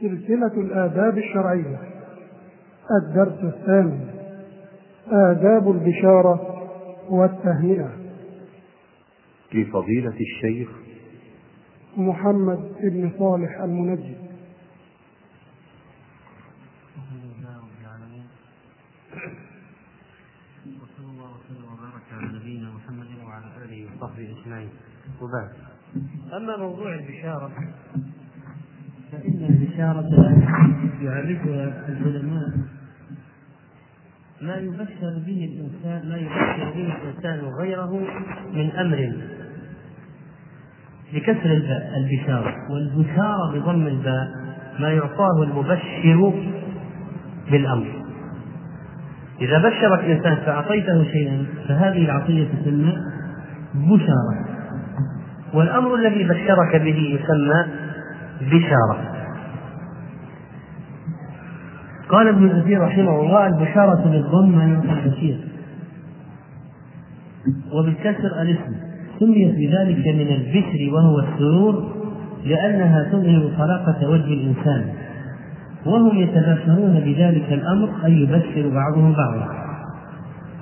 سلسلة الآداب الشرعية. الدرس الثامن آداب البشارة والتهنئة. لفضيلة الشيخ محمد بن صالح المنجي وصلى الله وسلم وبارك على نبينا محمد وعلى آله وصحبه أجمعين. وبعد. أما موضوع البشارة فإن البشارة يعرفها العلماء. ما يبشر به الانسان ما يبشر به الإنسان غيره من أمر. بكسر الباء البشارة. والبشارة بضم الباء. ما يعطاه المبشر بالأمر. إذا بشرك إنسان فأعطيته شيئا فهذه العطية تسمى بشارة. والأمر الذي بشرك به يسمى بشارة. قال ابن كثير رحمه الله البشارة بالضم يعطى البشير وبالكسر الاسم. سميت بذلك من البشر وهو السرور لأنها تظهر طلاقة وجه الإنسان. وهم يتباشرون بذلك الأمر أي يبشر بعضهم بعضا.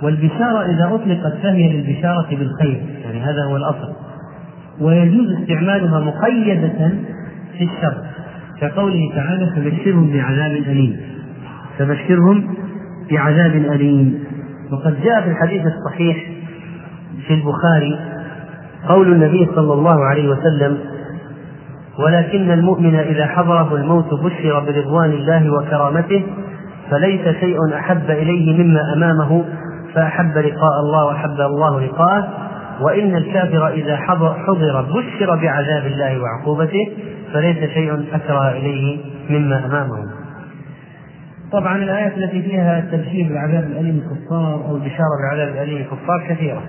والبشارة إذا أطلقت فهي للبشارة بالخير يعني هذا هو الأصل. ويجوز استعمالها مقيدة في الشر. كقوله تعالى فبشرهم بعذاب أليم. فبشرهم بعذاب أليم. وقد جاء في الحديث الصحيح في البخاري قول النبي صلى الله عليه وسلم ولكن المؤمن إذا حضره الموت بشر برضوان الله وكرامته فليس شيء أحب إليه مما أمامه فأحب لقاء الله وأحب الله لقاءه. وإن الكافر إذا حضر, حضر بشر بعذاب الله وعقوبته فليس شيء أكره إليه مما أمامه. طبعا الآيات التي فيها التبشير بعذاب الأليم الكفار أو البشارة بعذاب الأليم الكفار كثيرة.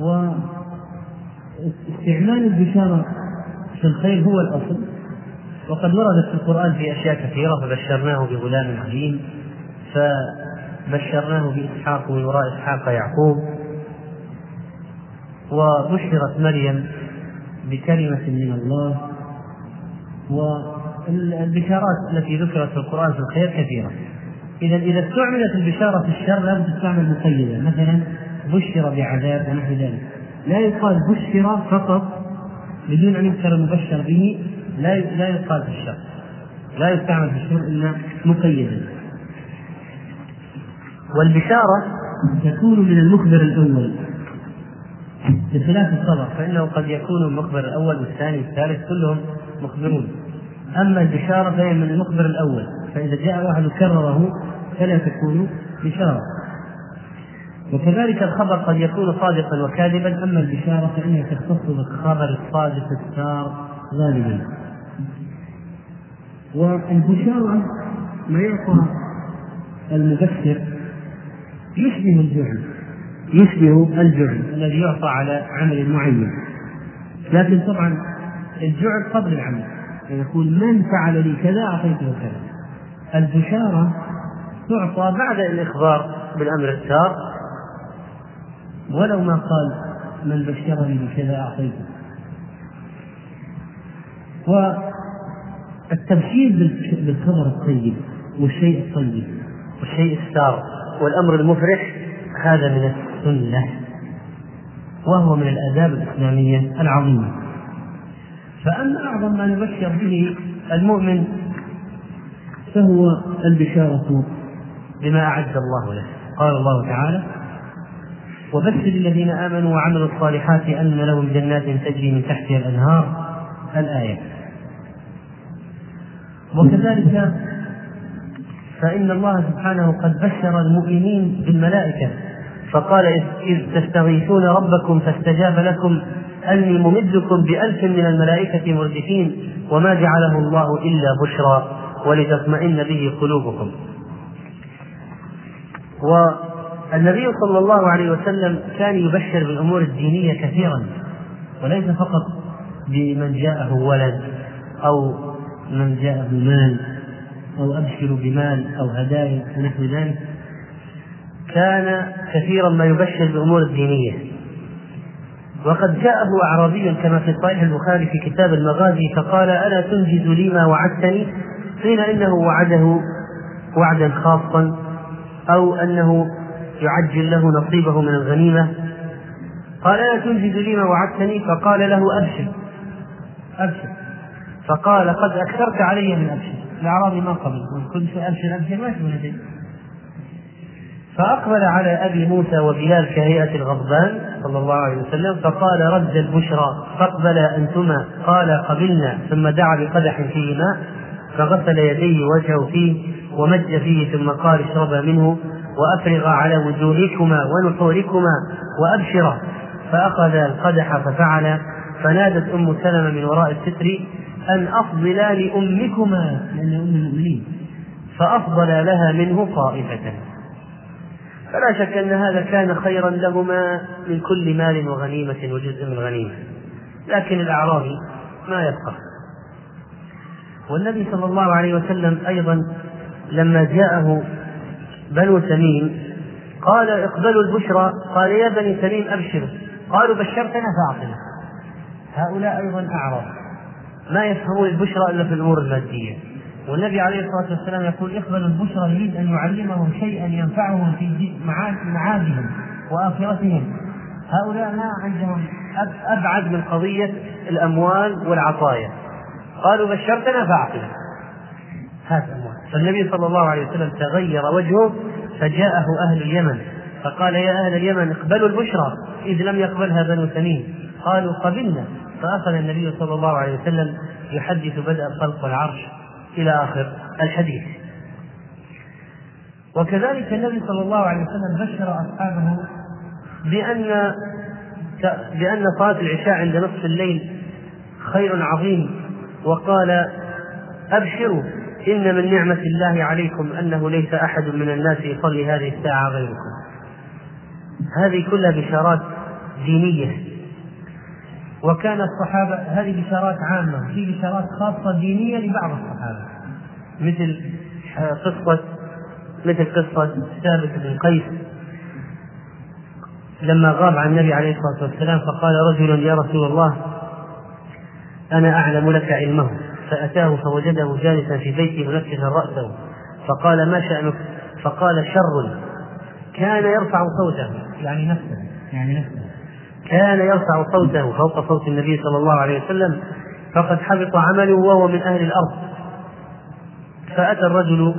و استعمال البشارة في الخير هو الأصل. وقد وردت في القرآن في أشياء كثيرة فبشرناه بغلام عليم فبشرناه بإسحاق ومن وراء إسحاق يعقوب وبشرت مريم بكلمة من الله والبشارات التي ذكرت في القرآن في الخير كثيرة. إذا إذا استعملت البشارة في الشر لابد تستعمل مقيدة. مثلا بشر بعذاب ونحو ذلك. لا يقال بشر فقط بدون أن يذكر المبشر به لا لا يقال في الشر. لا يستعمل في الشر إلا مقيدا. والبشارة تكون من المخبر الأول. بخلاف الخبر فإنه قد يكون المخبر الأول والثاني والثالث كلهم مخبرون. أما البشارة فهي من المخبر الأول فإذا جاء واحد كرره فلا تكون بشارة. وكذلك الخبر قد يكون صادقا وكاذبا أما البشارة فإنها تختص بالخبر الصادق السار غالبا. والبشارة ما يعطى المبشر يشبه الجعل يشبه الجعل الذي يعطى على عمل معين. لكن طبعا الجعل قبل العمل. يعني يقول من فعل لي كذا أعطيته كذا. البشارة تعطى بعد الإخبار بالأمر السار. ولو ما قال من بشرني بكذا أعطيته. والتبشير بالخبر الطيب والشيء الطيب والشيء السار والأمر المفرح هذا من السنة وهو من الآداب الإسلامية العظيمة. فأما أعظم ما نبشر به المؤمن فهو البشارة بما أعد الله له. قال الله تعالى وبشر الذين آمنوا وعملوا الصالحات أن لهم جنات تجري من تحتها الأنهار. الآية. وكذلك فإن الله سبحانه قد بشر المؤمنين بالملائكة. فقال إذ تستغيثون ربكم فاستجاب لكم أني ممدكم بألف من الملائكة مردفين وما جعله الله إلا بشرى ولتطمئن به قلوبكم. و النبي صلى الله عليه وسلم كان يبشر بالأمور الدينية كثيرا وليس فقط بمن جاءه ولد أو من جاء بمال أو أبشر بمال أو هدايا ونحو ذلك كان كثيرا ما يبشر بالأمور الدينية. وقد جاءه أعرابي كما في صحيح البخاري في كتاب المغازي فقال ألا تنجز لي ما وعدتني؟ قيل إنه وعده وعدا خاصا أو أنه يعجل له نصيبه من الغنيمة. قال ألا تنجز لي ما وعدتني؟ فقال له أبشر. أبشر. فقال قد أكثرت علي من أبشر. الأعرابي ما قبل. كنت أبشر أبشر ما شو فأقبل على أبي موسى وبلال كهيئة الغضبان صلى الله عليه وسلم فقال رد البشرى فاقبل أنتما قال قبلنا ثم دعا بقدح فيه ماء فغسل يديه وجهه فيه ومج فيه ثم قال اشربا منه وأفرغا على وجوهكما ونحوركما وأبشرا فأخذ القدح ففعل فنادت أم سلمة من وراء الستر أن أفضلا لأمكما لأن أم المؤمنين. فأفضل لها منه طائفة. فلا شك أن هذا كان خيرا لهما من كل مال وغنيمة وجزء من غنيمة. لكن الأعرابي ما يفقه والنبي صلى الله عليه وسلم أيضا لما جاءه بنو تميم قال اقبلوا البشرى. قال يا بني تميم أبشروا قالوا بشرتنا فأعطنا. هؤلاء أيضا أعراب. ما يفهمون البشرى إلا في الأمور المادية. والنبي عليه الصلاة والسلام يقول اقبلوا البشرى يريد أن يعلمهم شيئا ينفعهم في معادهم وآخرتهم. هؤلاء ما عندهم أبعد من قضية الأموال والعطايا. قالوا بشرتنا فاعطنا. هات اموال فالنبي صلى الله عليه وسلم تغير وجهه فجاءه أهل اليمن. فقال يا أهل اليمن اقبلوا البشرى إذ لم يقبلها بنو تميم قالوا قبلنا. فأخذ النبي صلى الله عليه وسلم يحدث بدء الخلق والعرش إلى آخر الحديث. وكذلك النبي صلى الله عليه وسلم بشر أصحابه بأن بأن صلاة العشاء عند نصف الليل خير عظيم وقال أبشروا إن من نعمة الله عليكم أنه ليس أحد من الناس يصلي هذه الساعة غيركم. هذه كلها بشارات دينية. وكان الصحابة هذه بشارات عامة في بشارات خاصة دينية لبعض الصحابة. مثل قصة مثل قصة ثابت بن قيس. لما غاب عن النبي عليه الصلاة والسلام فقال رجل يا رسول الله أنا أعلم لك علمه. فأتاه فوجده جالسا في بيته منكسا رأسه. فقال ما شأنك؟ فقال شر. كان يرفع صوته يعني نفسه يعني نفسه. كان يرفع صوته فوق صوت النبي صلى الله عليه وسلم فقد حبط عمله وهو من أهل الأرض. فأتى الرجل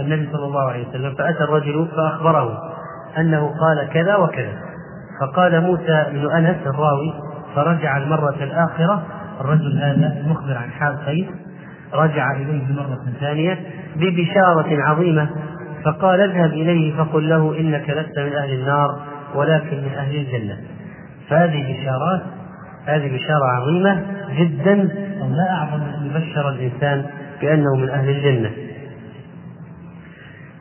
النبي صلى الله عليه وسلم فأتى الرجل فأخبره أنه قال كذا وكذا. فقال موسى بن أنس الراوي فرجع المرة الآخرة الرجل هذا المخبر عن حال قيس رجع إليه مرة ثانية ببشارة عظيمة فقال اذهب إليه فقل له إنك لست من أهل النار ولكن من أهل الجنة. فهذه بشارات هذه بشارة عظيمة جدا لا أعظم أن يبشر الإنسان بأنه من أهل الجنة.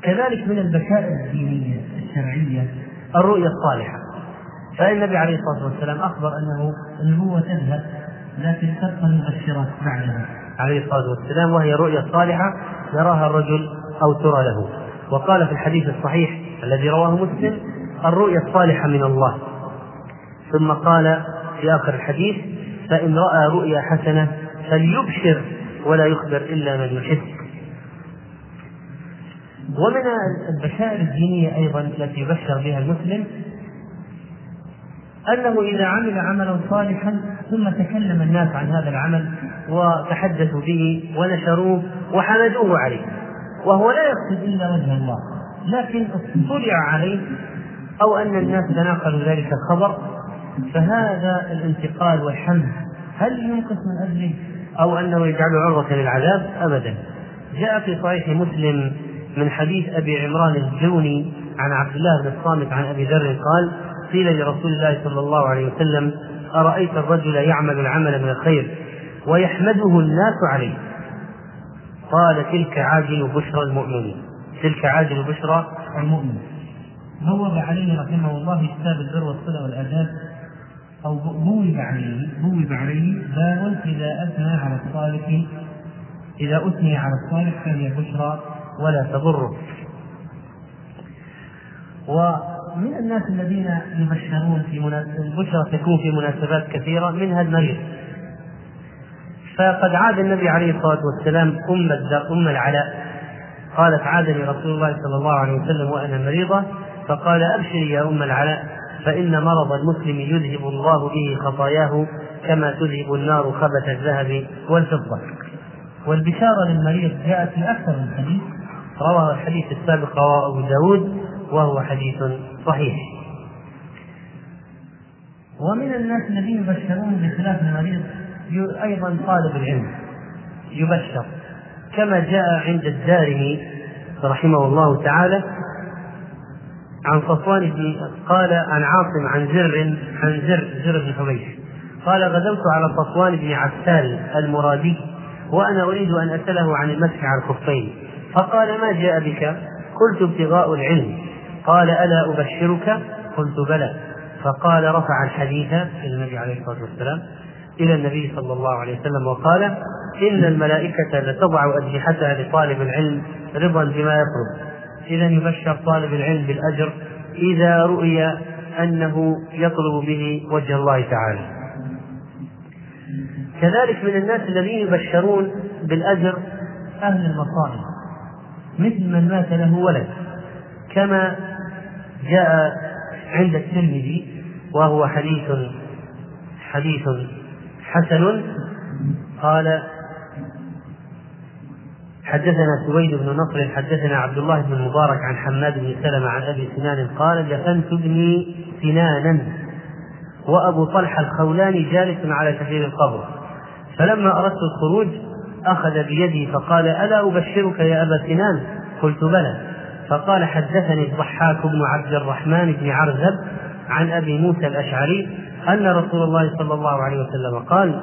كذلك من البشائر الدينية الشرعية الرؤيا الصالحة. فإن النبي عليه الصلاة والسلام أخبر أنه النبوة تذهب لكن تبقى المبشرات بعدها. عليه الصلاة والسلام وهي رؤيا صالحة يراها الرجل أو ترى له. وقال في الحديث الصحيح الذي رواه مسلم الرؤيا الصالحة من الله. ثم قال في آخر الحديث فإن رأى رؤيا حسنة فليبشر ولا يخبر إلا من يحب. ومن البشائر الدينية أيضا التي يبشر بها المسلم أنه إذا عمل عملا صالحا ثم تكلم الناس عن هذا العمل وتحدثوا به ونشروه وحمدوه عليه وهو لا يقصد إلا وجه الله لكن اطلع عليه أو أن الناس تناقلوا ذلك الخبر فهذا الانتقال والحمد هل ينقص من أجله أو أنه يجعله عرضة للعذاب؟ أبدا. جاء في صحيح مسلم من حديث أبي عمران الجوني عن عبد الله بن الصامت عن أبي ذر قال قيل لرسول الله صلى الله عليه وسلم أرأيت الرجل يعمل العمل من الخير ويحمده الناس عليه؟ قال تلك عاجل بشرى المؤمنين. تلك عاجل بشرى المؤمن بوب عليه رحمه الله كتاب البر والصلة والآداب أو بوب عليه بوب عليه باب إذا أثنى على الصالح إذا أثني على الصالح فهي بشرى ولا تضره. ومن الناس الذين يبشرون في البشرى تكون في مناسبات كثيرة منها المريض فقد عاد النبي عليه الصلاة والسلام أم أم العلاء. قالت عادني رسول الله صلى الله عليه وسلم وأنا مريضة فقال أبشري يا أم العلاء. فإن مرض المسلم يذهب الله به خطاياه كما تذهب النار خبث الذهب والفضة. والبشارة للمريض جاءت في أكثر من حديث رواه الحديث السابق رواه أبو داود وهو حديث صحيح. ومن الناس الذين يبشرون بخلاف المريض أيضا طالب العلم يبشر كما جاء عند الدارمي رحمه الله تعالى عن صفوان بن قال عن عاصم عن زر عن زر زر بن حبيش قال غدوت على صفوان بن عسال المرادي وأنا أريد أن أسأله عن المسح على الخفين. فقال ما جاء بك؟ قلت ابتغاء العلم. قال ألا أبشرك؟ قلت بلى. فقال رفع الحديث إلى النبي عليه الصلاة والسلام إلى النبي صلى الله عليه وسلم وقال إن الملائكة لتضع أجنحتها لطالب العلم رضا بما يطلب. إذا يبشر طالب العلم بالأجر إذا رؤي أنه يطلب به وجه الله تعالى. كذلك من الناس الذين يبشرون بالأجر أهل المصائب مثل من مات له ولد كما جاء عند الترمذي وهو حديث حديث حسن قال حدثنا سويد بن نصر حدثنا عبد الله بن المبارك عن حماد بن سلمة عن أبي سنان قال دفنت ابني سنانا وأبو طلحة الخولاني جالس على كثير القبر. فلما أردت الخروج أخذ بيدي فقال ألا أبشرك يا أبا سنان؟ قلت بلى. فقال حدثني الضحاك بن عبد الرحمن بن عرزب عن أبي موسى الأشعري أن رسول الله صلى الله عليه وسلم قال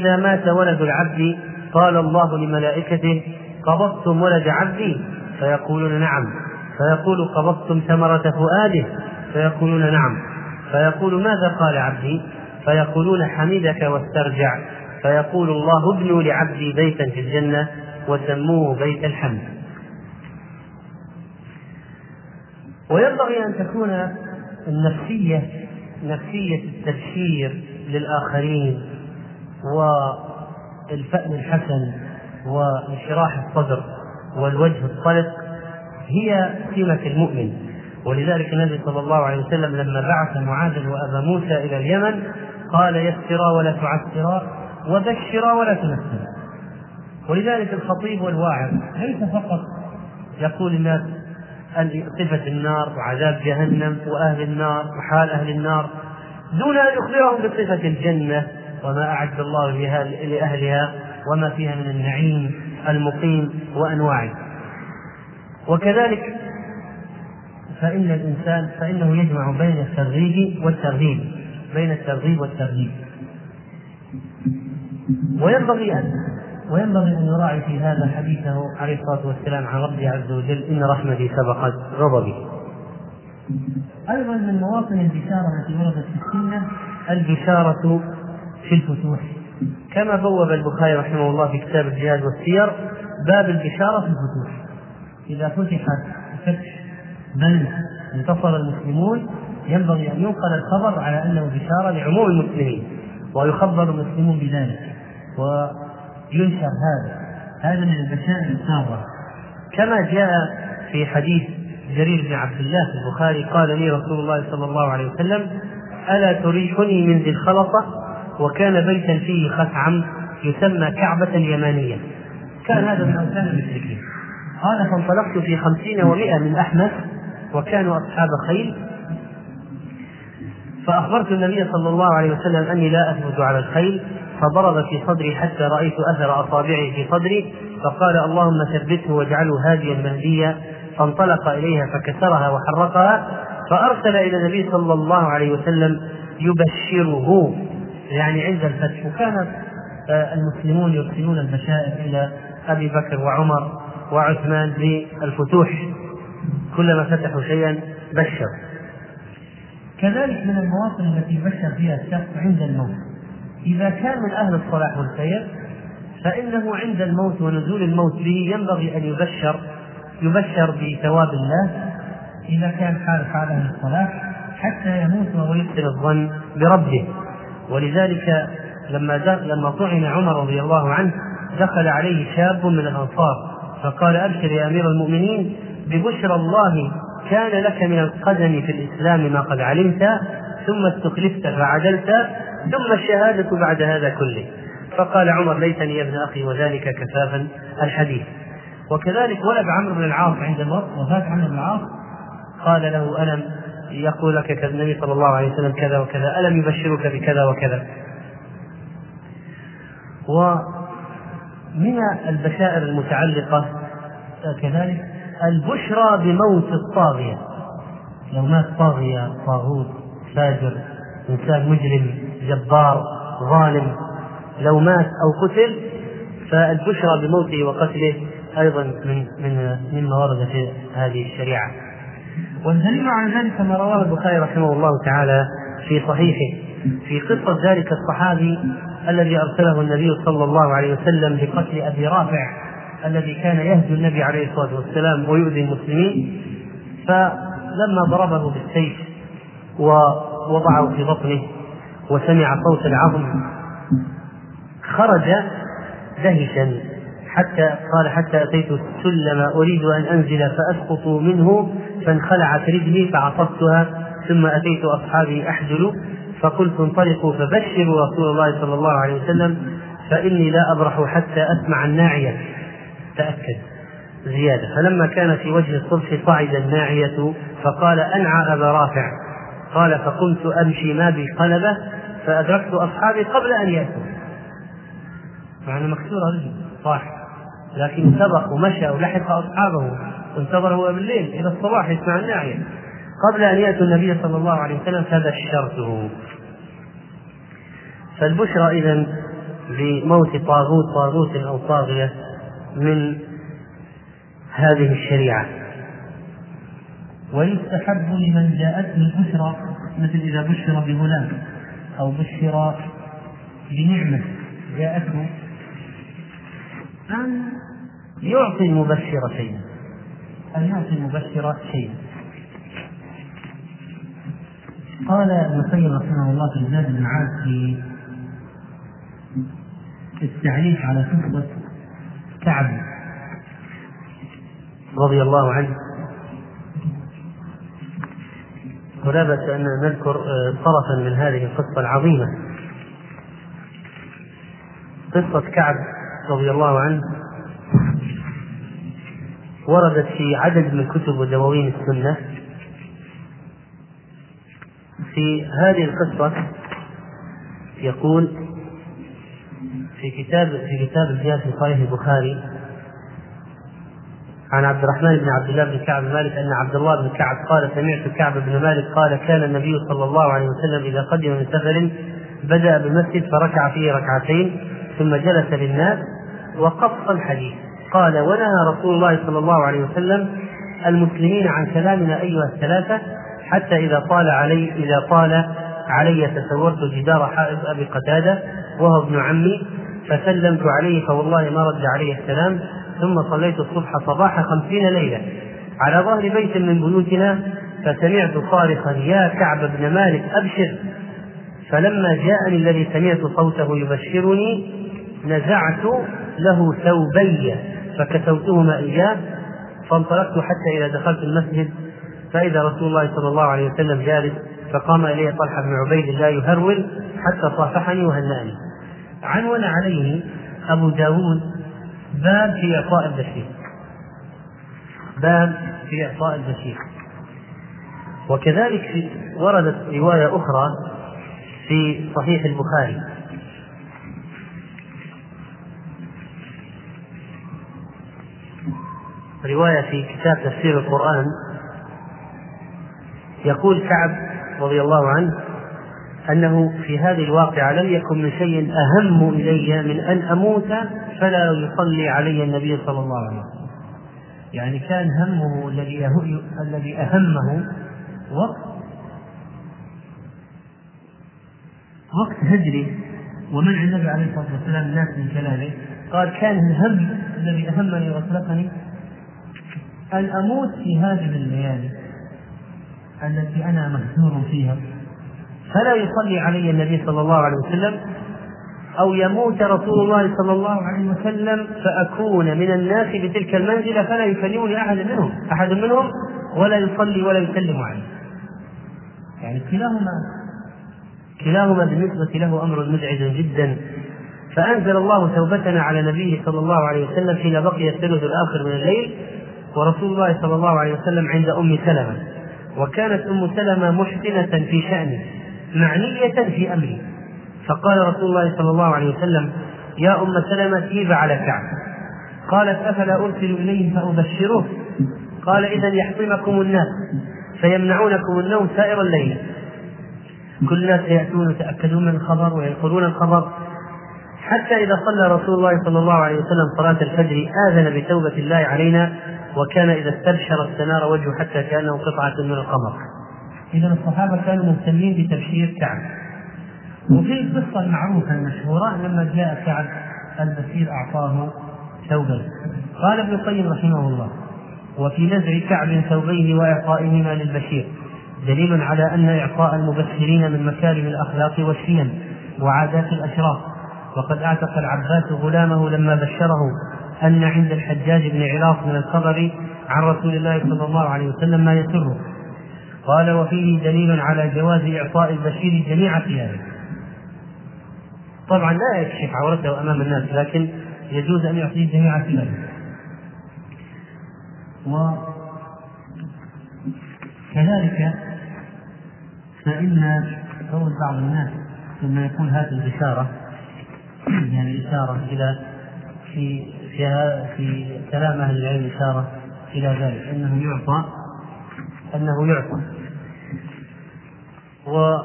إذا مات ولد العبد قال الله لملائكته قبضتم ولد عبدي؟ فيقولون نعم. فيقول قبضتم ثمرة فؤاده؟ فيقولون نعم. فيقول ماذا قال عبدي؟ فيقولون حمدك واسترجع. فيقول الله ابنوا لعبدي بيتا في الجنة وسموه بيت الحمد. وينبغي أن تكون النفسية نفسية التبشير للآخرين والفأل الحسن وانشراح الصدر والوجه الطلق هي سمة المؤمن. ولذلك النبي صلى الله عليه وسلم لما بعث معاذ وأبا موسى إلى اليمن قال يسرا ولا تعسرا وبشرا ولا تنفرا ولذلك الخطيب والواعظ ليس فقط يقول الناس صفة النار وعذاب جهنم وأهل النار وحال أهل النار دون أن يخبرهم بصفة الجنة وما أعد الله لأهلها وما فيها من النعيم المقيم وأنواعه وكذلك فإن الإنسان فإنه يجمع بين الترغيب والترهيب بين الترغيب والترهيب. وينبغي أن وينبغي أن يراعي في هذا حديثه عليه الصلاة والسلام عن ربه عز وجل إن رحمتي سبقت غضبي أيضا من مواطن البشارة التي وردت في السنة البشارة في الفتوح. كما بوب البخاري رحمه الله في كتاب الجهاد والسير باب البشارة في الفتوح. إذا فتحت فتح بل انتصر المسلمون ينبغي أن ينقل الخبر على أنه بشارة لعموم المسلمين ويخبر المسلمون بذلك وينشر هذا. هذا من البشائر السارة كما جاء في حديث جرير بن عبد الله في البخاري قال لي رسول الله صلى الله عليه وسلم ألا تريحني من ذي الخلطة؟ وكان بيتا فيه خثعم يسمى كعبة يمانية. كان هذا من أوثان المشركين. قال فانطلقت في خمسين ومائة من أحمس وكانوا أصحاب خيل. فأخبرت النبي صلى الله عليه وسلم أني لا أثبت على الخيل فضرب في صدري حتى رأيت أثر أصابعه في صدري فقال اللهم ثبته واجعله هاديا مهديا. فانطلق إليها فكسرها وحرقها فأرسل إلى النبي صلى الله عليه وسلم يبشره. يعني عند الفتح. وكان آه، المسلمون يرسلون البشائر إلى أبي بكر وعمر وعثمان للفتوح. كلما فتحوا شيئا بشر كذلك من المواطن التي يبشر فيها الشخص عند الموت. إذا كان من أهل الصلاح والخير فإنه عند الموت ونزول الموت به ينبغي أن يبشر يبشر بثواب الله. إذا كان حال حال أهل الصلاح حتى يموت وهو يحسن الظن بربه. ولذلك لما لما طعن عمر رضي الله عنه دخل عليه شاب من الأنصار فقال أبشر يا أمير المؤمنين ببشرى الله كان لك من القدم في الإسلام ما قد علمت ثم استخلفت فعدلت ثم الشهادة بعد هذا كله. فقال عمر ليتني يا ابن أخي وذلك كفافا الحديث. وكذلك ولد عمرو بن العاص عند وفاة عمرو بن العاص قال له ألم يقول لك النبي صلى الله عليه وسلم كذا وكذا ألم يبشرك بكذا وكذا؟ ومن البشائر المتعلقة كذلك البشرى بموت الطاغية. لو مات طاغية طاغوت فاجر إنسان مجرم جبار ظالم لو مات أو قتل فالبشرى بموته وقتله أيضا من من مما ورد في هذه الشريعة. والدليل على ذلك ما رواه البخاري رحمه الله تعالى في صحيحه في قصة ذلك الصحابي الذي أرسله النبي صلى الله عليه وسلم لقتل أبي رافع الذي كان يهجو النبي عليه الصلاة والسلام ويؤذي المسلمين فلما ضربه بالسيف ووضعه في بطنه وسمع صوت العظم خرج دهشا حتى قال حتى أتيت السلم أريد أن أنزل فأسقط منه فانخلعت رجلي فعصبتها ثم أتيت أصحابي أحجل فقلت انطلقوا فبشروا رسول الله صلى الله عليه وسلم فإني لا أبرح حتى أسمع الناعية. تأكد. زيادة. فلما كان في وجه الصبح صعد الناعية فقال أنعى أبا رافع. قال فقمت أمشي ما بي قلبة فأدركت أصحابي قبل أن يأتوا. مع مكسورة رجل صح لكن سبق ومشى ولحق أصحابه. وانتظر هو بالليل إلى الصباح يسمع الناعية قبل أن يأتوا النبي صلى الله عليه وسلم فبشرته فالبشرى إذا بموت طاغوت طاغوت أو طاغية من هذه الشريعة. ويستحب لمن جاءته البشرى مثل إذا بشر بغلام أو بشر بنعمة جاءته أن يعطي المبشر شيئا أن يعطي المبشر شيئا. قال ابن القيم رحمه الله في زاد المعاد في التعليق على قصة كعب رضي الله عنه. ولا بأس أن نذكر طرفا من هذه القصة العظيمة. قصة كعب رضي الله عنه وردت في عدد من كتب ودواوين السنة. في هذه القصة يقول في كتاب في كتاب الجهاد في صحيح البخاري عن عبد الرحمن بن عبد الله بن كعب مالك أن عبد الله بن كعب قال سمعت كعب بن مالك قال كان النبي صلى الله عليه وسلم إذا قدم من سفر بدأ بالمسجد فركع فيه ركعتين ثم جلس للناس وقص الحديث. قال ونهى رسول الله صلى الله عليه وسلم المسلمين عن كلامنا أيها الثلاثة حتى إذا طال علي إذا طال علي تسورت جدار حائط أبي قتادة وهو ابن عمي فسلمت عليه فوالله ما رد علي السلام ثم صليت الصبح صباح خمسين ليلة. على ظهر بيت من بيوتنا فسمعت صارخا يا كعب بن مالك أبشر. فلما جاءني الذي سمعت صوته يبشرني نزعت له ثوبي. فكسوتهما إياه فانطلقت حتى إذا دخلت المسجد فإذا رسول الله صلى الله عليه وسلم جالس فقام إليه طلحة بن عبيد الله يهرول حتى صافحني وهنأني. عنون عليه أبو داود باب في إعطاء البشير. باب في إعطاء البشير. وكذلك في وردت رواية أخرى في صحيح البخاري. رواية في كتاب تفسير القرآن يقول كعب رضي الله عنه أنه في هذه الواقعة لم يكن من شيء أهم إلي من أن أموت فلا يصلي علي النبي صلى الله عليه وسلم. يعني كان همه الذي الذي أهمه وقت وقت هجري ومنع النبي عليه الصلاة والسلام الناس من كلامه قال كان الهم الذي أهمني وأطلقني أن أموت في هذه الليالي التي أنا مهجور فيها. فلا يصلي علي النبي صلى الله عليه وسلم أو يموت رسول الله صلى الله عليه وسلم فأكون من الناس بتلك المنزلة فلا يكلمني أحد منهم أحد منهم ولا يصلي ولا يسلم عليه. يعني كلاهما كلاهما بالنسبة له أمر مزعج جدا. فأنزل الله توبتنا على نبيه صلى الله عليه وسلم حين بقي الثلث الآخر من الليل ورسول الله صلى الله عليه وسلم عند أم سلمة وكانت أم سلمة محسنة في شأنه معنية في أمره. فقال رسول الله صلى الله عليه وسلم يا أم سلمة تيب على كعب؟ قالت أفلا أرسل إليه فأبشره؟ قال إذا يحطمكم الناس فيمنعونكم النوم سائر الليل. كل الناس يأتون يتأكدون من الخبر وينقلون الخبر حتى إذا صلى رسول الله صلى الله عليه وسلم صلاة الفجر آذن بتوبة الله علينا وكان إذا استبشر استنار وجهه حتى كأنه قطعة من القمر. إذا الصحابة كانوا مهتمين بتبشير كعب. وفي القصة المعروفة المشهورة لما جاء كعب البشير أعطاه ثوبا قال ابن القيم رحمه الله وفي نزع كعب ثوبين وإعطائهما للبشير دليل على أن إعطاء المبشرين من مكارم الأخلاق والشيم وعادات الأشراف. وقد اعتق العباس غلامه لما بشره أن عند الحجاج بن علاط من الخبر عن رسول الله صلى الله عليه وسلم ما يسره. قال وفيه دليل على جواز إعطاء البشير جميع ثيابه. طبعا لا يكشف عورته أمام الناس لكن يجوز أن يعطيه جميع ثيابه. وكذلك فإن قول بعض الناس لما يكون هذه البشارة يعني إشارة إلى في في في كلام أهل العلم إشارة إلى ذلك أنه يعطى أنه يعطى. و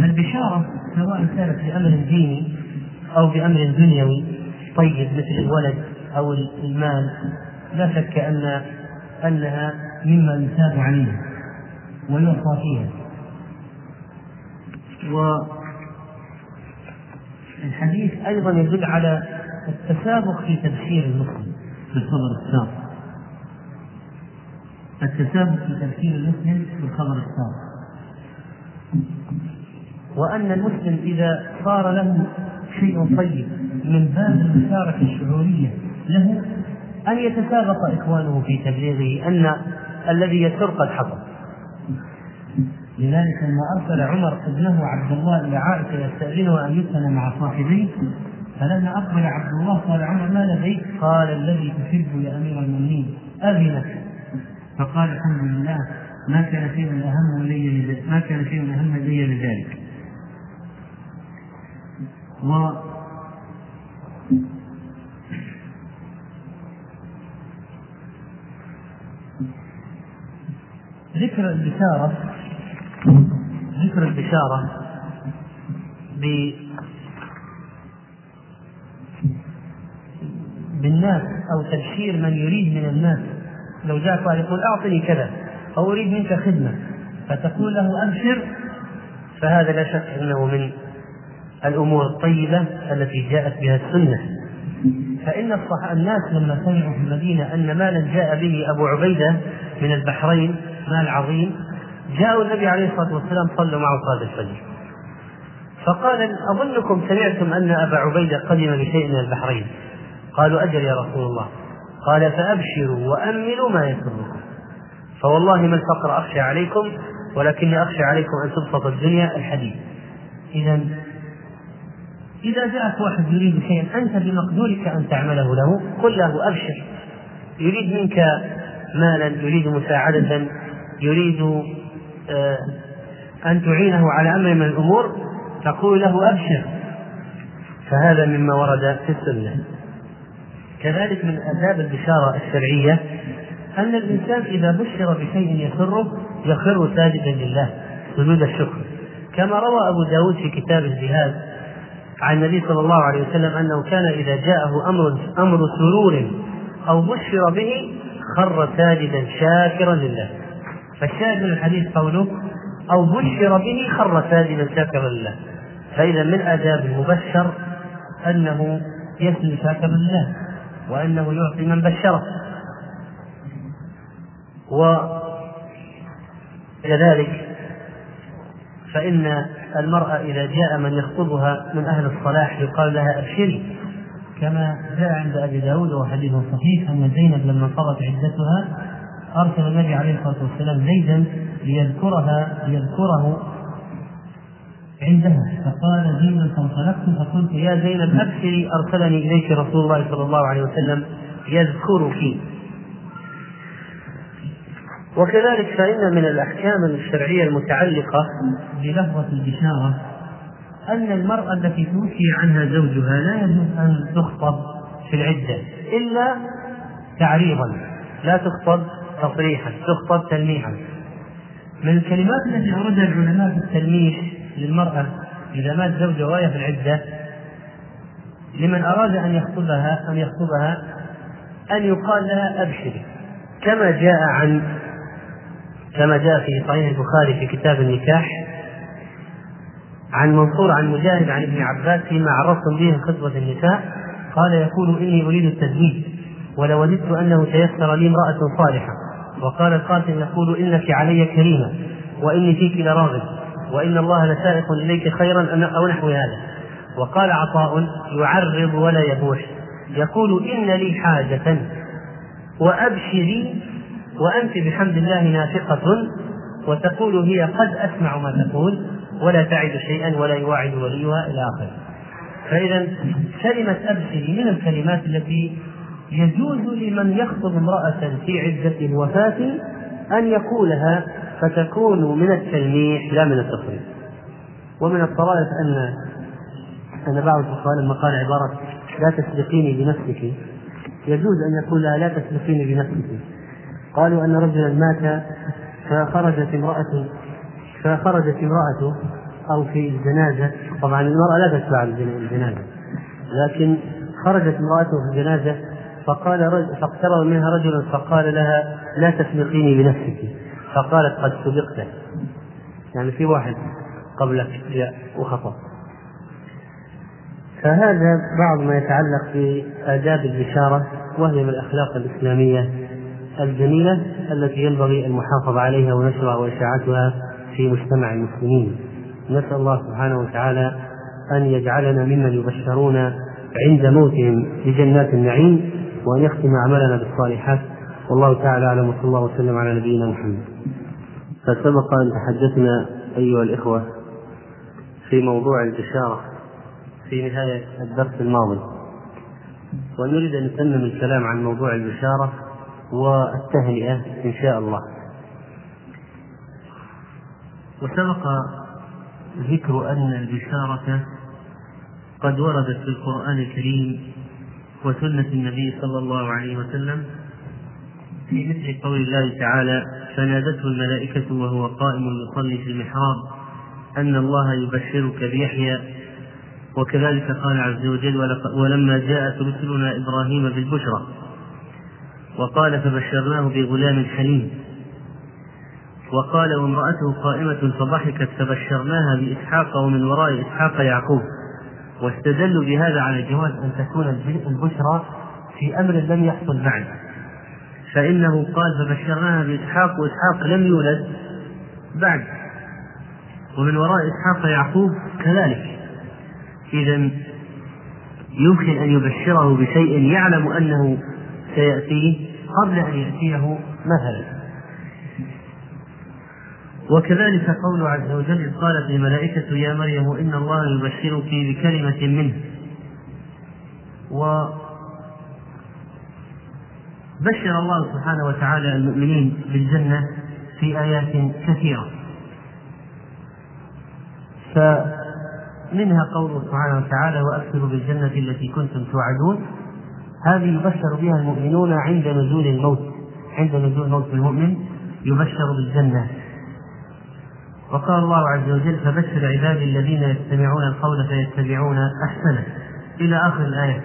البشارة سواء كانت بأمر ديني أو بأمر دنيوي طيب مثل الولد أو المال لا شك أن أنها مما يثاب عليها ويعطى فيها. والحديث أيضا يدل على التسابق في تبشير المسلم. بالخبر السابق. التسابق في تبشير المسلم بالخبر السابق. وأن المسلم إذا صار له شيء طيب من باب المشاركة الشعورية له أن يتسابق إخوانه في تبليغه أن الذي يسر قد حصل لذلك لما أرسل عمر ابنه عبد الله إلى عائشة يستأذنه أن يدفن مع صاحبيه فلما أقبل عبد الله قال عمر ما لديك؟ قال الذي تحب يا أمير المؤمنين أذنك فقال الحمد لله ما كان شيء أهم لي ما كان شيء أهم لي من ذلك و ذكر البشارة ذكر البشارة بالناس أو تبشير من يريد من الناس. لو جاء قال يقول أعطني كذا أو أريد منك خدمة فتقول له أبشر فهذا لا شك أنه من الأمور الطيبة التي جاءت بها السنة. فإن الصح... الناس لما سمعوا في المدينة أن مالا جاء به أبو عبيدة من البحرين مال عظيم جاءوا النبي عليه الصلاة والسلام صلوا معه صلاة الفجر. فقال أظنكم سمعتم أن أبا عبيدة قدم بشيء من البحرين. قالوا أجل يا رسول الله. قال فأبشروا وأملوا ما يسركم. فوالله ما الفقر أخشى عليكم ولكني أخشى عليكم أن تبسط الدنيا الحديث إذا إذا جاءك واحد يريد شيئا أنت بمقدورك أن تعمله له قل له أبشر. يريد منك مالا يريد مساعدة يريد أن تعينه على أمر من الأمور تقول له أبشر. فهذا مما ورد في السنة. كذلك من آداب البشارة الشرعية أن الإنسان إذا بشر بشيء يسره يخر ساجدا لله سجود الشكر. كما روى أبو داود في كتاب الجهاد عن النبي صلى الله عليه وسلم أنه كان إذا جاءه أمر أمر سرور أو بشر به خر ساجدا شاكرا لله. فالشاهد من الحديث قوله أو بشر به خر ساجدا شاكرا لله فإذا من آداب المبشر أنه يسلم شاكرا لله وأنه يعطي من بشره. وكذلك فإن المرأة إذا جاء من يخطبها من أهل الصلاح يقال لها أبشري. كما جاء عند أبي داود وحديث صحيح أن زينب لما انقضت عدتها أرسل النبي عليه الصلاة والسلام زيدا ليذكرها ليذكره عندها. فقال زينب فانطلقت فقلت يا زينب أبشري أرسلني إليك رسول الله صلى الله عليه وسلم يذكرك. وكذلك فإن من الأحكام الشرعية المتعلقة بلفظة البشارة أن المرأة التي توفي عنها زوجها لا يجوز أن تخطب في العدة إلا تعريضا. لا تخطب تصريحا تخطب تلميحا. من الكلمات التي أوردها العلماء في التلميح للمرأة إذا مات زوجها وهي في العدة لمن أراد أن يخطبها أن يخطبها أن يقال لها أبشري. كما جاء عن كما جاء في صحيح البخاري في كتاب النكاح عن منصور عن مجاهد عن ابن عباس فيما عرفتم به خطبة النساء قال يقول إني أريد التزويج ولوددت أنه تيسر لي امرأة صالحة. وقال القاسم يقول إنك علي كريمة وإني فيك لراغب وإن الله لسائق إليك خيرا أو نحو هذا. وقال عطاء يعرض ولا يبوح. يقول إن لي حاجة وأبشري وأنت بحمد الله نافقة وتقول هي قد أسمع ما تقول ولا تعد شيئا ولا يواعد وليها إلى آخره. فإذا كلمة أبشري من الكلمات التي يجوز لمن يخطب امرأة في عدة الوفاة أن يقولها فتكون من التلميح لا من التصريف ومن الطرائف أن أن بعض الفقهاء لما قال عبارة لا تسبقيني بنفسك يجوز أن يقول لها لا تسبقيني بنفسك قالوا أن رجلا مات فخرجت امرأة فخرجت امرأته أو في الجنازة. طبعا المرأة لا تتبع الجنازة لكن خرجت امرأته في الجنازة فقال رجل فاقترب منها رجل فقال لها لا تسبقيني بنفسك. فقالت قد سبقت. يعني في واحد قبلك وخطأ. فهذا بعض ما يتعلق بآداب البشارة وهي من الأخلاق الإسلامية الجميلة التي ينبغي المحافظة عليها ونشرها وإشاعتها في مجتمع المسلمين. نسأل الله سبحانه وتعالى أن يجعلنا ممن يبشرون عند موتهم بجنات النعيم وأن يختم أعمالنا بالصالحات. والله تعالى أعلم وصلى الله وسلم على نبينا محمد. فسبق أن تحدثنا أيها الإخوة في موضوع البشارة في نهاية الدرس الماضي. ونريد أن نتمم الكلام عن موضوع البشارة والتهنئة إن شاء الله. وسبق ذكر أن البشارة قد وردت في القرآن الكريم وسنة النبي صلى الله عليه وسلم في مثل قول الله تعالى فنادته الملائكة وهو قائم يصلي في المحراب أن الله يبشرك بيحيى وكذلك قال عز وجل ولما جاءت رسلنا إبراهيم بالبشرى وقال فبشرناه بغلام حليم وقال وامرأته قائمة فضحكت فبشرناها بإسحاق ومن وراء إسحاق يعقوب واستدلوا بهذا على جواز أن تكون البشرى في أمر لم يحصل بعد فإنه قال فبشرناها بإسحاق وإسحاق لم يولد بعد. ومن وراء إسحاق يعقوب كذلك. إذا يمكن أن يبشره بشيء يعلم أنه سيأتيه قبل أن يأتيه مثلا. وكذلك قول عز وجل قالت الملائكة يا مريم إن الله يبشرك بكلمة منه. و بشر الله سبحانه وتعالى المؤمنين بالجنة في آيات كثيرة. فمنها قوله سبحانه وتعالى وأكثروا بالجنة التي كنتم توعدون. هذه يبشر بها المؤمنون عند نزول الموت عند نزول موت المؤمن يبشر بالجنة. وقال الله عز وجل فبشر عبادي الذين يستمعون القول فيتبعون أحسنه. إلى آخر الآية.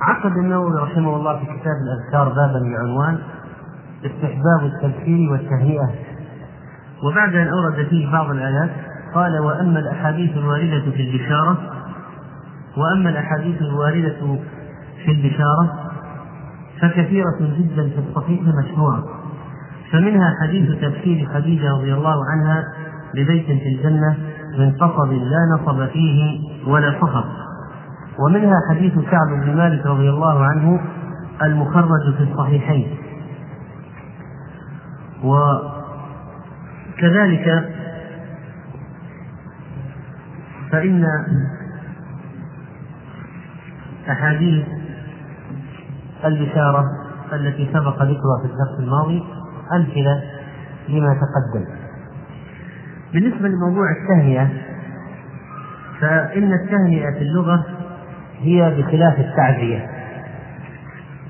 عقد النووي رحمه الله في كتاب الأذكار بابا بعنوان استحباب التبشير والتهنئه وبعد أن أورد فيه بعض الآيات قال وأما الأحاديث الواردة في البشاره وأما الأحاديث الواردة في البشارة فكثيرة جدا في الصحيح مشهورة. فمنها حديث تفسير خديجة رضي الله عنها ببيت في الجنة من قصب لا نصب فيه ولا صخر ومنها حديث كعب بن مالك رضي الله عنه المخرج في الصحيحين. وكذلك فإن أحاديث البشارة التي سبق ذكرها في الدرس الماضي أمثلة لما تقدم. بالنسبة لموضوع التهنئة فإن التهنئة في اللغة هي بخلاف التعزية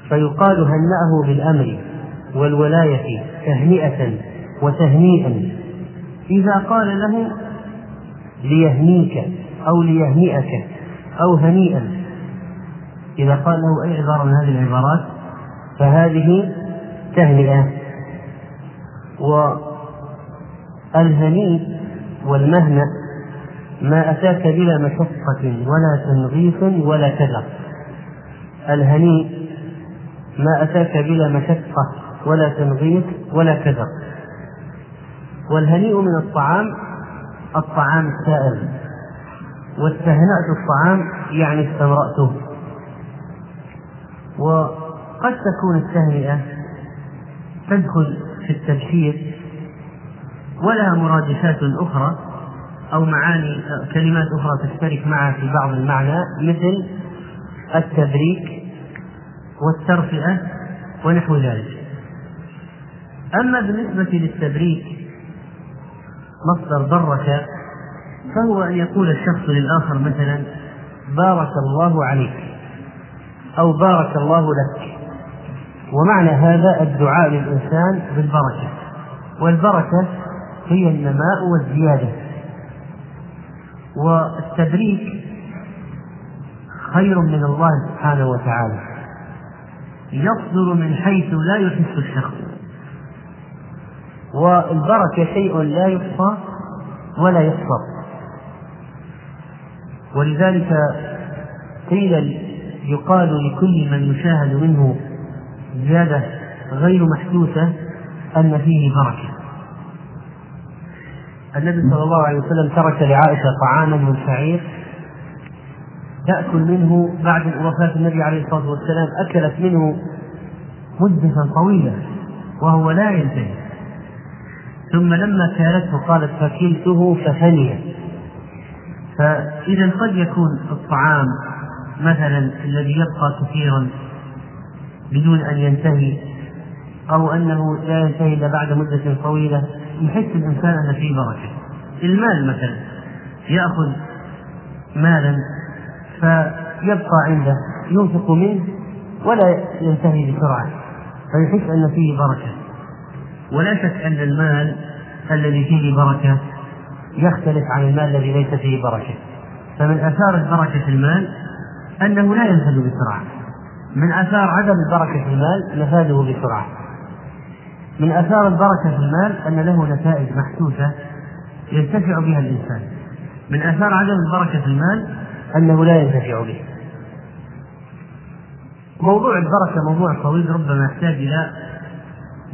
فيقال هنأه بالأمر والولاية تهنئة وتهنيئا. إذا قال له ليهنيك أو ليهنئك أو هنيئا إذا قال له أي عبارة من هذه العبارات فهذه تهنئة. والهنيء والمهنأ ما أتاك بلا مشقة ولا تنغيص ولا كدر الهنيء ما أتاك بلا مشقة ولا تنغيص ولا كدر والهنيء من الطعام الطعام السائل. واستهنأت الطعام يعني استمرأته. وقد تكون التهنئة تدخل في التبشير ولها مرادفات أخرى أو معاني كلمات أخرى تشترك معها في بعض المعنى مثل التبريك والترفئة ونحو ذلك. أما بالنسبة للتبريك مصدر برك فهو أن يقول الشخص للآخر مثلا بارك الله عليك أو بارك الله لك ومعنى هذا الدعاء للإنسان بالبركة. والبركة هي النماء والزيادة. والتبريك خير من الله سبحانه وتعالى. يصدر من حيث لا يحس الشخص. والبركة شيء لا يحصى ولا يحصر ولذلك قيل يقال لكل من يشاهد منه زيادة غير محسوسة أن فيه بركة. النبي صلى الله عليه وسلم ترك لعائشة طعاما من شعير تأكل منه بعد وفاة النبي عليه الصلاة والسلام أكلت منه مدة طويلة وهو لا ينتهي. ثم لما كالته قالت فكلته ففني. فإذا قد يكون الطعام مثلا الذي يبقى كثيرا بدون أن ينتهي أو أنه لا ينتهي إلا بعد مدة طويلة يحس الإنسان أن فيه بركة. المال مثلا يأخذ مالا فيبقى عنده ينفق منه ولا ينتهي بسرعة فيحس أن فيه بركة. ولا شك أن المال الذي فيه بركة يختلف عن المال الذي ليس فيه بركة. فمن آثار البركة في المال أنه لا ينفذ بسرعة. من آثار عدم البركة في المال نفاذه بسرعة. من آثار البركة في المال أن له نتائج محسوسة ينتفع بها الإنسان. من آثار عدم البركة في المال أنه لا ينتفع به. موضوع البركة موضوع طويل ربما يحتاج إلى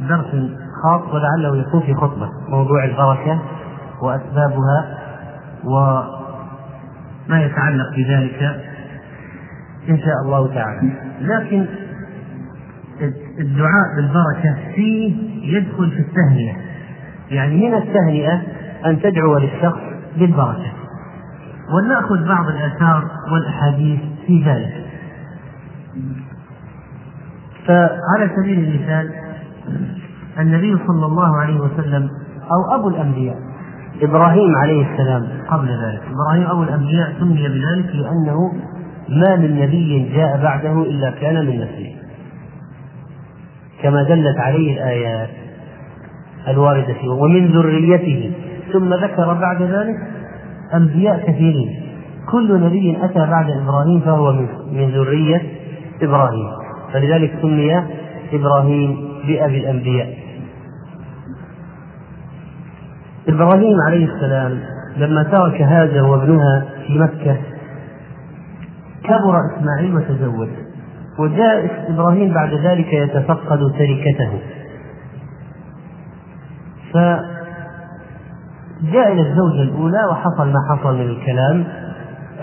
درس خاص ولعله يكون في خطبة. موضوع البركة وأسبابها وما يتعلق بذلك إن شاء الله تعالى. لكن الدعاء بالبركة فيه يدخل في التهنئة. يعني من التهنئة أن تدعو للشخص بالبركة. ولنأخذ بعض الآثار والأحاديث في ذلك. فعلى سبيل المثال النبي صلى الله عليه وسلم أو أبو الأنبياء. إبراهيم عليه السلام قبل ذلك. إبراهيم أبو الأنبياء سمي بذلك لأنه ما من نبي جاء بعده إلا كان من نسله كما دلت عليه الآيات الواردة فيه ومن ذريته ثم ذكر بعد ذلك أنبياء كثيرين. كل نبي أتى بعد إبراهيم فهو من ذرية إبراهيم. فلذلك سمي إبراهيم بأبي الأنبياء. إبراهيم عليه السلام لما ترك هاجر وابنها في مكة كبر إسماعيل وتزوج وجاء إبراهيم بعد ذلك يتفقد تركته فجاء إلى الزوجة الأولى وحصل ما حصل من الكلام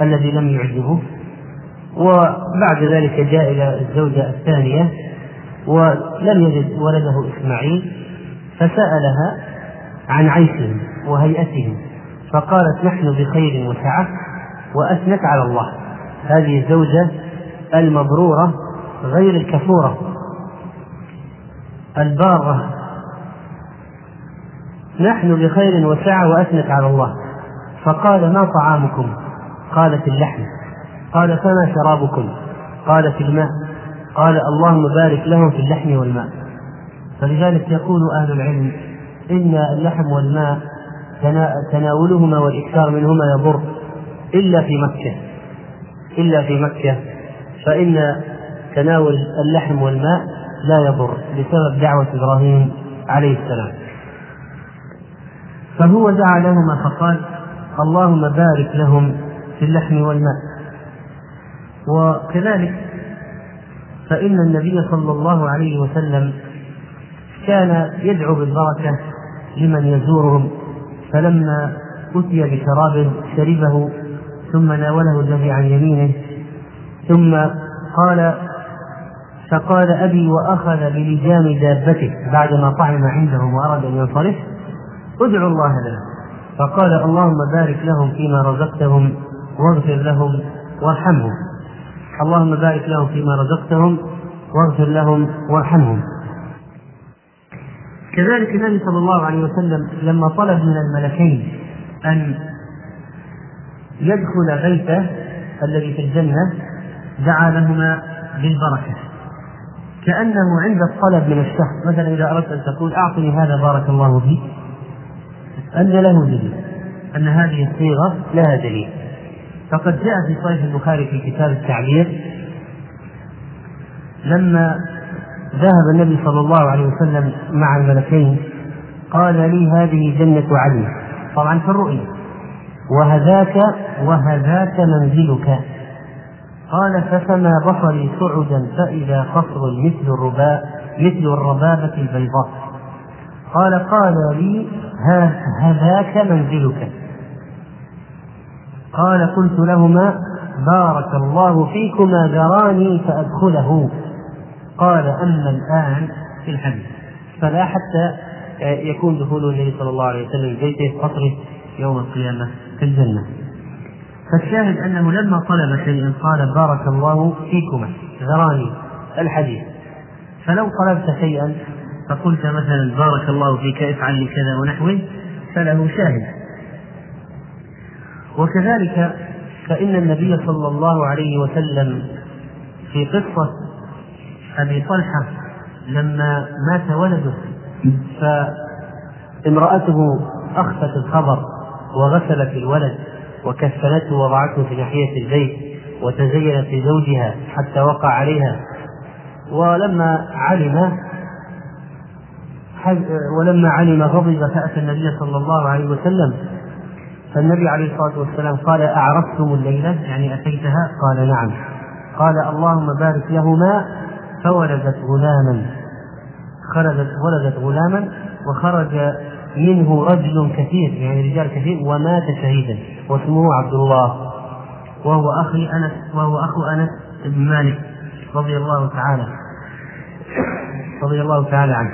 الذي لم يعجبه وبعد ذلك جاء إلى الزوجة الثانية ولم يجد ولده إسماعيل فسألها عن عيشهم وهيئتهم فقالت نحن بخير وسعة وأثنت على الله. هذه الزوجة المبرورة غير الكفورة البارة. نحن بخير وسعة وأثنت على الله. فقال ما طعامكم؟ قالت اللحم. قال فما شرابكم؟ قالت الماء. قال اللهم بارك لهم في اللحم والماء. فلذلك يقول أهل العلم إن اللحم والماء تناولهما والإكثار منهما يضر إلا في مكة. إلا في مكة فإن تناول اللحم والماء لا يضر بسبب دعوة إبراهيم عليه السلام. فهو دعا لهما فقال اللهم بارك لهم في اللحم والماء. وكذلك فإن النبي صلى الله عليه وسلم كان يدعو بالبركة لمن يزورهم فلما أتي بشراب شربه ثم ناوله الذي عن يمينه ثم قال فقال أبي وأخذ بلجام دابته بعدما طعم عندهم وأراد أن ينصرف ادعوا الله لنا فقال اللهم بارك لهم فيما رزقتهم واغفر لهم وارحمهم. اللهم بارك لهم فيما رزقتهم واغفر لهم وارحمهم. كذلك النبي صلى الله عليه وسلم لما طلب من الملكين أن يدخل بيته الذي في الجنة دعا لهما بالبركة. كأنه عند الطلب من الشخص. مثلا إذا أردت أن تقول أعطني هذا بارك الله فيك أن له دليل أن هذه الصيغة لها دليل. فقد جاء في صحيح البخاري في كتاب التعبير لما ذهب النبي صلى الله عليه وسلم مع الملكين قال لي هذه جنة علي طبعا في الرؤيا وهذاك وهذاك منزلك. قال ففما بصري صعدا فإذا قصر مثل الرباء مثل الربابة البيضاء. قال قال لي هذاك منزلك. قال قلت لهما بارك الله فيكما ذراني فأدخله. قال أما الآن في الحديث فلا حتى يكون دخول النبي صلى الله عليه وسلم بيته قصره يوم القيامة. في الجنة. فالشاهد أنه لما طلب شيئا قال بارك الله فيكما. ذراني الحديث. فلو طلبت شيئا فقلت مثلا بارك الله فيك افعل لي كذا ونحوه فله شاهد. وكذلك فإن النبي صلى الله عليه وسلم في قصة أبي طلحة لما مات ولده فامرأته أخفت الخبر وغسلت الولد وكفنته ووضعته في ناحية البيت وتزينت لزوجها حتى وقع عليها. ولما علم ولما علم غضب فأتى النبي صلى الله عليه وسلم. فالنبي عليه الصلاة والسلام قال أعرفتم الليلة؟ يعني أتيتها؟ قال نعم. قال اللهم بارك لهما. فولدت غلاما. خرجت ولدت غلاما وخرج منه رجل كثير يعني رجال كثير ومات شهيدا واسمه عبد الله وهو أخي أنس وهو أخو أنس بن مالك رضي الله تعالى رضي الله تعالى عنه.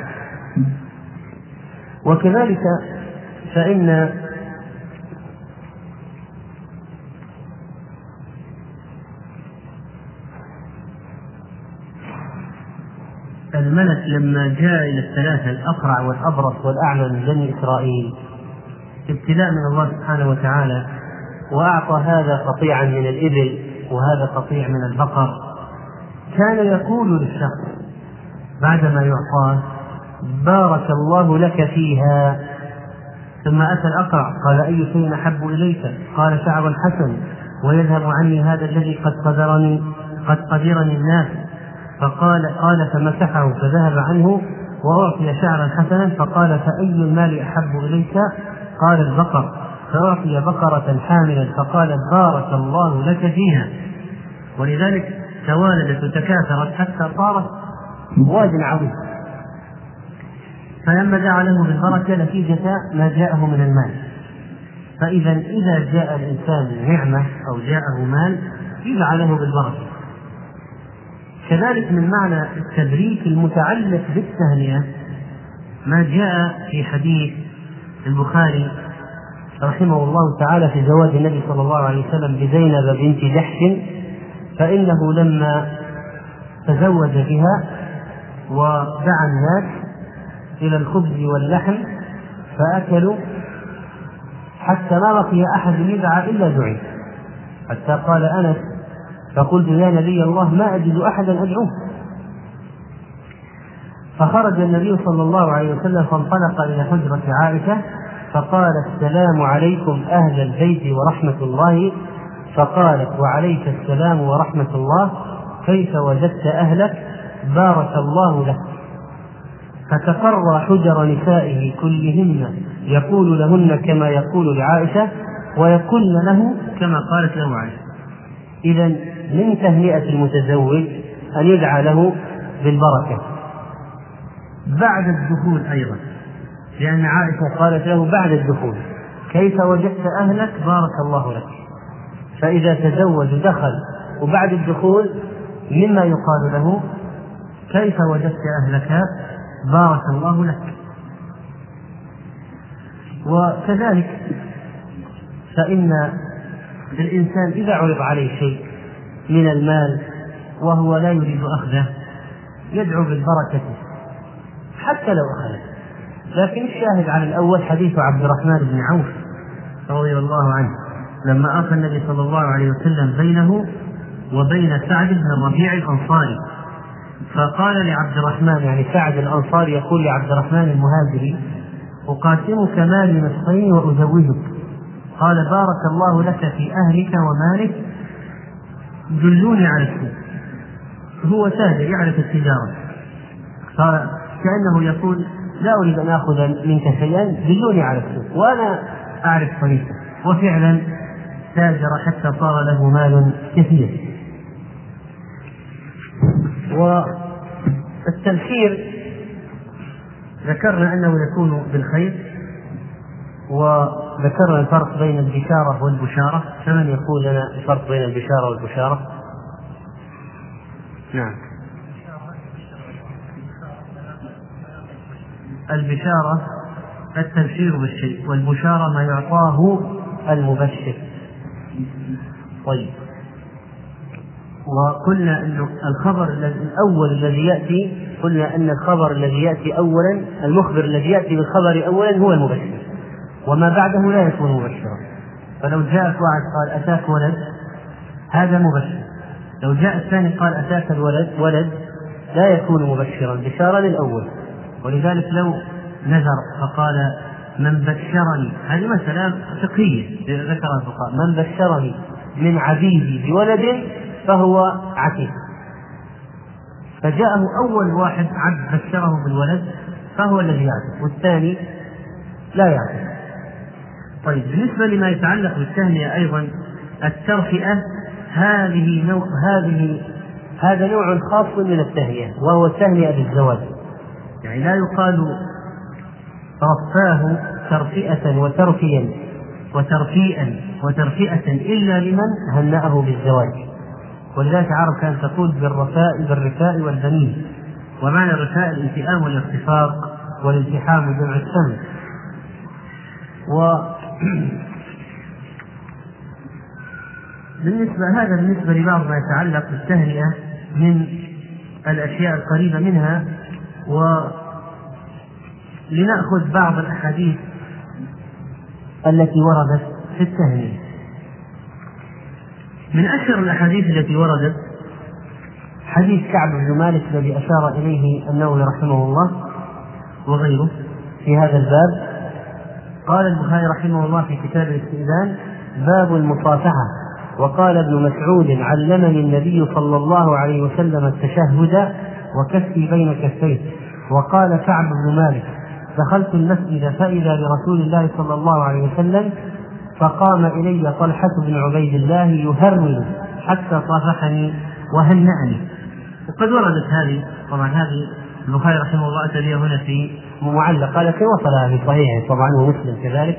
وكذلك فإن الملك لما جاء إلى الثلاثة الأقرع والأبرص والأعمى من بني إسرائيل ابتلاء من الله سبحانه وتعالى وأعطى هذا قطيعا من الإبل وهذا قطيع من البقر. كان يقول للشخص بعدما يعطاه بارك الله لك فيها. ثم أتى الأقرع قال أي شيء أحب إليك؟ قال شعر حسن ويذهب عني هذا الذي قد قدرني قد قدرني الناس. فقال قال فمسحه فذهب عنه وأعطي شعرا حسنا فقال فأي المال أحب إليك؟ قال البقر. فأعطي بقرة حاملا فقال بارك الله لك فيها. ولذلك توالدت وتكاثرت حتى صارت واد عظيم فلما دعا له بالبركة نتيجة ما جاءه من المال. فإذا إذا جاء الإنسان نعمة أو جاءه مال يدعى له بالبركة. كذلك من معنى التبريك المتعلق بالتهنئة ما جاء في حديث البخاري رحمه الله تعالى في زواج النبي صلى الله عليه وسلم بزينب بنت جحش فإنه لما تزوج بها ودعا الناس إلى الخبز واللحم فأكلوا حتى ما بقي أحد يدعى إلا دعي. حتى قال أنس فقلت يا نبي الله ما أجد أحدا أدعوه. فخرج النبي صلى الله عليه وسلم فانطلق إلى حجرة عائشة فقال السلام عليكم أهل البيت ورحمة الله. فقالت وعليك السلام ورحمة الله كيف وجدت أهلك؟ بارك الله لك. فتقرى حجر نسائه كلهن يقول لهن كما يقول لعائشة ويقولن له كما قالت له عائشة. إذا من تهنئة المتزوج أن يدعى له بالبركة. بعد الدخول أيضا. لأن عائشة قالت له بعد الدخول كيف وجدت أهلك؟ بارك الله لك. فإذا تزوج دخل وبعد الدخول مما يقال له كيف وجدت أهلك؟ بارك الله لك. وكذلك فإن الإنسان إذا عرض عليه شيء من المال وهو لا يريد أخذه يدعو بالبركة حتى لو أخذه. لكن الشاهد على الأول حديث عبد الرحمن بن عوف رضي الله عنه لما أخى النبي صلى الله عليه وسلم بينه وبين سعد بن الربيع الأنصاري فقال لعبد الرحمن يعني سعد الأنصاري يقول لعبد الرحمن المهاجري أقاسمك مالي نصفين وأزوجك. قال بارك الله لك في أهلك ومالك دلوني على السوق هو تاجر يعرف التجارة. فكأنه يقول لا أريد أن آخذ منك شيئا دلوني على السوق وأنا أعرف طريقه وفعلا تاجر حتى صار له مال كثير. والتبشير ذكرنا أنه يكون بالخير. وذكرنا الفرق بين البشارة والبشارة فمن يقول لنا الفرق بين البشارة والبشارة؟ نعم. البشارة التبشير بالشيء والبشارة ما يعطاه المبشر. طيب. وقلنا أن الخبر الأول الذي يأتي قلنا أن الخبر الذي يأتي أولا المخبر الذي يأتي بالخبر أولا هو المبشر. وما بعده لا يكون مبشرا. فلو جاءك واحد قال أتاك ولد هذا مبشر. لو جاء الثاني قال أتاك الولد ولد لا يكون مبشرا بشارة للأول. ولذلك لو نذر فقال من بشرني هذه مسألة فقهية ذكرها الفقهاء. من بشرني من عبيدي بولد فهو عتيق. فجاءه أول واحد عبد بشره بالولد فهو الذي يعتق والثاني لا يعتق. طيب بالنسبة لما يتعلق بالتهنئة أيضا الترفئة هذه نوع هذه هذا نوع خاص من التهنئة وهو التهنئة بالزواج يعني لا يقال رفاه ترفئة وترفيا وترفيئا وترفئة إلا لمن هنأه بالزواج. ولذلك عرب كانت تقول بالرفاء بالرفاء والبنين. ومعنى الرفاء الالتئام والارتفاق والالتحام جمع السم و بالنسبة هذا بالنسبة لبعض ما يتعلق بالتهنئة من الأشياء القريبة منها ولنأخذ بعض الأحاديث التي وردت في التهنئة. من أشهر الأحاديث التي وردت حديث كعب بن مالك الذي أشار إليه النووي رحمه الله وغيره في هذا الباب قال البخاري رحمه الله في كتاب الاستئذان باب المصافحة. وقال ابن مسعود علمني النبي صلى الله عليه وسلم التشهد وكفي بين كفيه. وقال كعب بن مالك دخلت المسجد فإذا برسول الله صلى الله عليه وسلم فقام إلي طلحة بن عبيد الله يهرول حتى صافحني وهنأني. وقد وردت هذه طبعا هذه البخاري رحمه الله أتى هنا في معلقة لكن وصلها في صحيحة؟ طبعا ومسلم كذلك.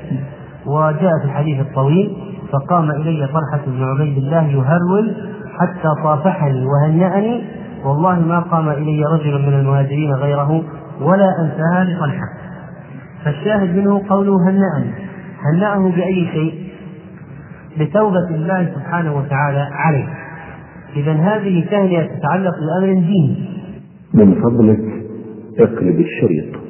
وجاء في الحديث الطويل فقام إلي طلحة بن عبيد الله يهرول حتى صافحني وهنأني والله ما قام إلي رجل من المهاجرين غيره ولا أنساها لطلحة. فالشاهد منه قوله هنأني. هنأه بأي شيء؟ بتوبة الله سبحانه وتعالى عليه. إذا هذه تهنئة تتعلق بأمر ديني. من فضلك اقلب الشريط.